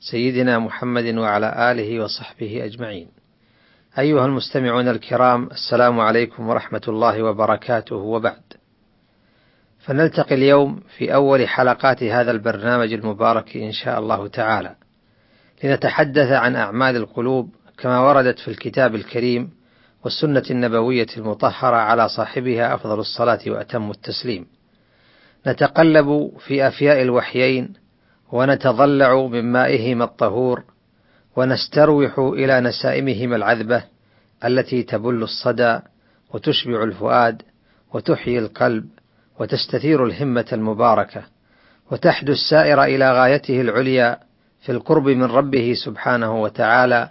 سيدنا محمد وعلى آله وصحبه أجمعين. أيها المستمعون الكرام السلام عليكم ورحمة الله وبركاته وبعد. فنلتقي اليوم في أول حلقات هذا البرنامج المبارك إن شاء الله تعالى لنتحدث عن أعمال القلوب كما وردت في الكتاب الكريم والسنة النبوية المطهرة على صاحبها أفضل الصلاة وأتم التسليم. نتقلب في أفياء الوحيين ونتضلع من مائهما الطهور ونستروح إلى نسائمهما العذبة التي تبل الصدى وتشبع الفؤاد وتحيي القلب وتستثير الهمة المباركة وتحدو السائر إلى غايته العليا في القرب من ربه سبحانه وتعالى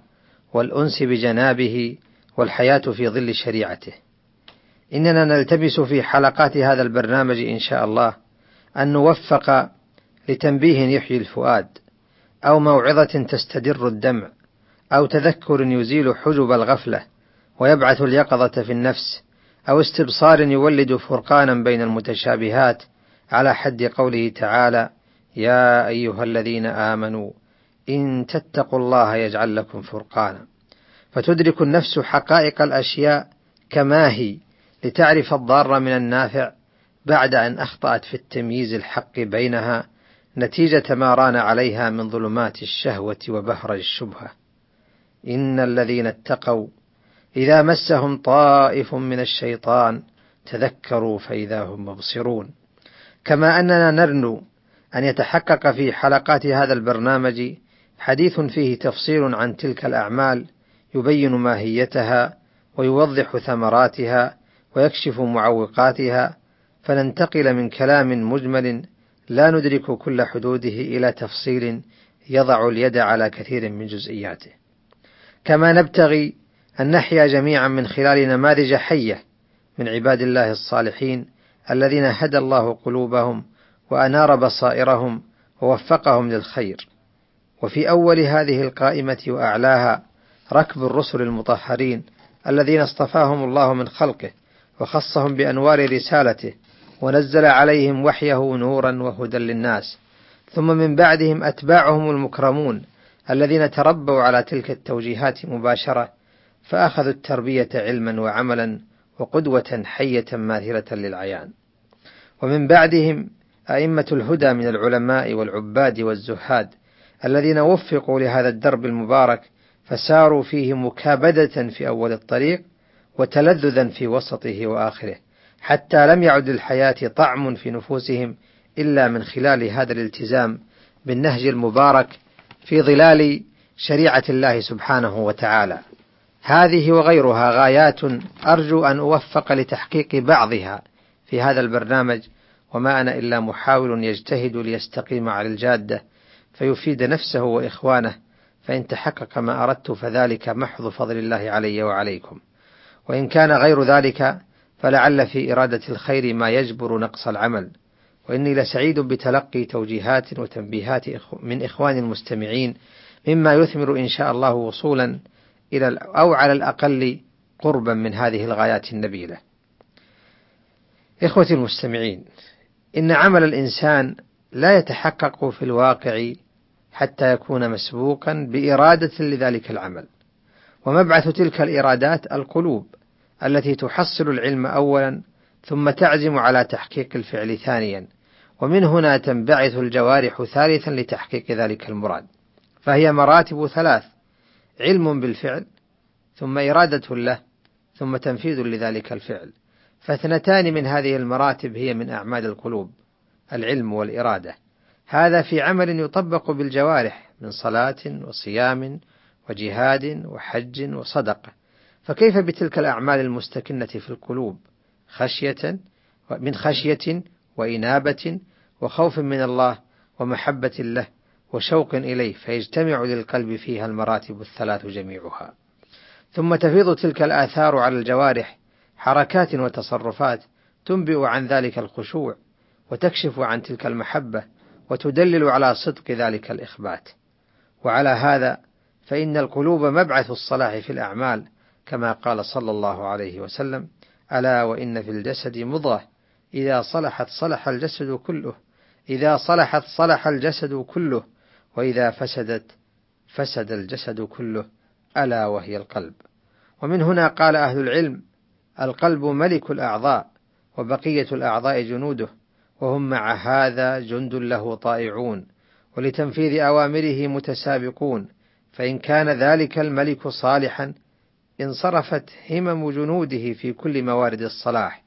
والأنس بجنابه والحياة في ظل شريعته. إننا نلتمس في حلقات هذا البرنامج إن شاء الله أن نوفق لتنبيه يحيي الفؤاد، أو موعظة تستدر الدمع، أو تذكر يزيل حجب الغفلة، ويبعث اليقظة في النفس، أو استبصار يولد فرقانا بين المتشابهات، على حد قوله تعالى: يا أيها الذين آمنوا إن تتقوا الله يجعل لكم فرقانا. فتدرك النفس حقائق الأشياء كما هي لتعرف الضار من النافع بعد أن أخطأت في التمييز الحق بينها نتيجة ما ران عليها من ظلمات الشهوة وبهرج الشبهة. إن الذين اتقوا إذا مسهم طائف من الشيطان تذكروا فإذا هم مبصرون. كما أننا نرنو أن يتحقق في حلقات هذا البرنامج حديث فيه تفصيل عن تلك الأعمال يبين ماهيتها ويوضح ثمراتها ويكشف معوقاتها فننتقل من كلام مجمل لا ندرك كل حدوده إلى تفصيل يضع اليد على كثير من جزئياته. كما نبتغي أن نحيا جميعا من خلال نماذج حية من عباد الله الصالحين الذين هدى الله قلوبهم وأنار بصائرهم ووفقهم للخير. وفي أول هذه القائمة وأعلاها ركب الرسل المطهرين الذين اصطفاهم الله من خلقه وخصهم بأنوار رسالته ونزل عليهم وحيه نورا وهدى للناس. ثم من بعدهم أتباعهم المكرمون الذين تربوا على تلك التوجيهات مباشرة فأخذوا التربية علما وعملا وقدوة حية ماثله للعيان. ومن بعدهم أئمة الهدى من العلماء والعباد والزهاد الذين وفقوا لهذا الدرب المبارك فساروا فيه مكابدة في أول الطريق وتلذذا في وسطه وآخره. حتى لم يعد للحياة طعم في نفوسهم إلا من خلال هذا الالتزام بالنهج المبارك في ظلال شريعة الله سبحانه وتعالى. هذه وغيرها غايات أرجو أن أوفق لتحقيق بعضها في هذا البرنامج وما أنا إلا محاول يجتهد ليستقيم على الجادة فيفيد نفسه وإخوانه فإن تحقق ما أردت فذلك محض فضل الله علي وعليكم وإن كان غير ذلك فلعل في إرادة الخير ما يجبر نقص العمل. وإني لسعيد بتلقي توجيهات وتنبيهات من إخوان المستمعين مما يثمر إن شاء الله وصولا إلى أو على الأقل قربا من هذه الغايات النبيلة. إخوتي المستمعين، إن عمل الإنسان لا يتحقق في الواقع حتى يكون مسبوقا بإرادة لذلك العمل. ومبعث تلك الإرادات القلوب. التي تحصل العلم أولا ثم تعزم على تحقيق الفعل ثانيا ومن هنا تنبعث الجوارح ثالثا لتحقيق ذلك المراد. فهي مراتب ثلاث علم بالفعل ثم إرادة له ثم تنفيذ لذلك الفعل. فاثنتان من هذه المراتب هي من أعمال القلوب العلم والإرادة. هذا في عمل يطبق بالجوارح من صلاة وصيام وجهاد وحج وصدقة فكيف بتلك الأعمال المستكنة في القلوب؟ خشية من خشية وإنابة وخوف من الله ومحبة له وشوق إليه فيجتمع للقلب فيها المراتب الثلاث جميعها. ثم تفيض تلك الآثار على الجوارح حركات وتصرفات تنبئ عن ذلك الخشوع وتكشف عن تلك المحبة وتدلل على صدق ذلك الإخبات. وعلى هذا فإن القلوب مبعث الصلاح في الأعمال كما قال صلى الله عليه وسلم ألا وإن في الجسد مضغة إذا صلحت صلح الجسد كله إذا صلحت صلح الجسد كله وإذا فسدت فسد الجسد كله ألا وهي القلب. ومن هنا قال أهل العلم القلب ملك الأعضاء وبقية الأعضاء جنوده وهم مع هذا جند له طائعون ولتنفيذ أوامره متسابقون فإن كان ذلك الملك صالحا انصرفت همم جنوده في كل موارد الصلاح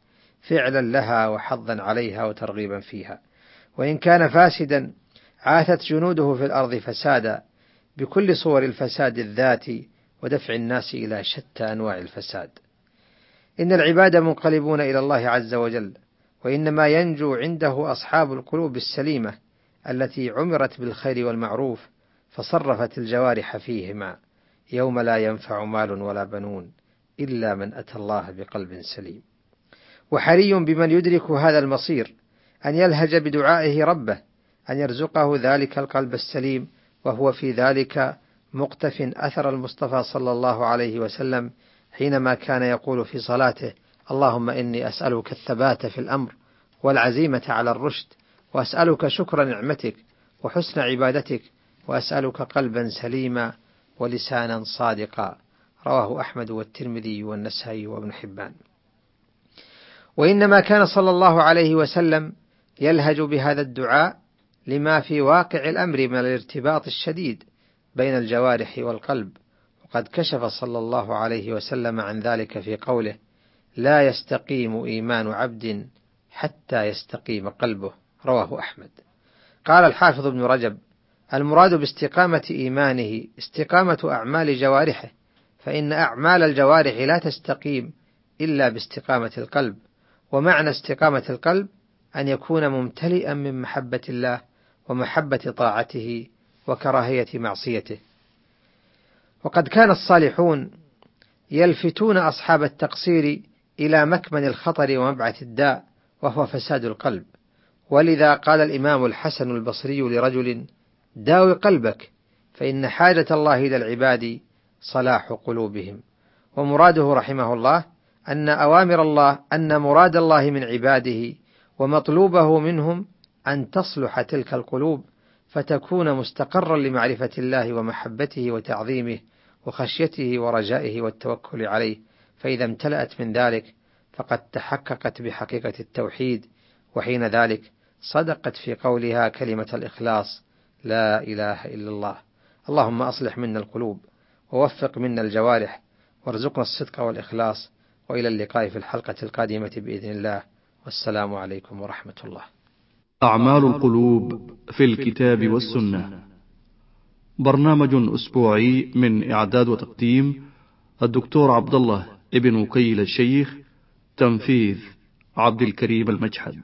فعلا لها وحظا عليها وترغيبا فيها. وإن كان فاسدا عاثت جنوده في الأرض فسادا بكل صور الفساد الذاتي ودفع الناس إلى شتى أنواع الفساد. إن العباد منقلبون إلى الله عز وجل وإنما ينجو عنده أصحاب القلوب السليمة التي عمرت بالخير والمعروف فصرفت الجوارح فيهما. يوم لا ينفع مال ولا بنون إلا من أتى الله بقلب سليم. وحري بمن يدرك هذا المصير أن يلهج بدعائه ربه أن يرزقه ذلك القلب السليم وهو في ذلك مقتف أثر المصطفى صلى الله عليه وسلم حينما كان يقول في صلاته اللهم إني أسألك الثبات في الأمر والعزيمة على الرشد وأسألك شكر نعمتك وحسن عبادتك وأسألك قلبا سليما ولسانا صادقا. رواه أحمد والترمذي والنسائي وابن حبان. وإنما كان صلى الله عليه وسلم يلهج بهذا الدعاء لما في واقع الأمر من الارتباط الشديد بين الجوارح والقلب. وقد كشف صلى الله عليه وسلم عن ذلك في قوله لا يستقيم إيمان عبد حتى يستقيم قلبه رواه أحمد. قال الحافظ ابن رجب المراد باستقامة إيمانه استقامة أعمال جوارحه فإن أعمال الجوارح لا تستقيم إلا باستقامة القلب. ومعنى استقامة القلب أن يكون ممتلئا من محبة الله ومحبة طاعته وكراهية معصيته. وقد كان الصالحون يلفتون أصحاب التقصير إلى مكمن الخطر ومبعث الداء وهو فساد القلب. ولذا قال الإمام الحسن البصري لرجل داوي قلبك فإن حاجة الله إلى العباد صلاح قلوبهم. ومراده رحمه الله أن أوامر الله أن مراد الله من عباده ومطلوبه منهم أن تصلح تلك القلوب فتكون مستقرا لمعرفة الله ومحبته وتعظيمه وخشيته ورجائه والتوكل عليه. فإذا امتلأت من ذلك فقد تحققت بحقيقة التوحيد وحين ذلك صدقت في قولها كلمة الإخلاص. لا إله إلا الله. اللهم أصلح منا القلوب ووفق منا الجوارح وارزقنا الصدق والإخلاص. وإلى اللقاء في الحلقة القادمة بإذن الله. والسلام عليكم ورحمة الله. أعمال القلوب في الكتاب والسنة. برنامج أسبوعي من إعداد وتقديم الدكتور عبد الله ابن وكيل الشيخ تنفيذ عبد الكريم المجحد.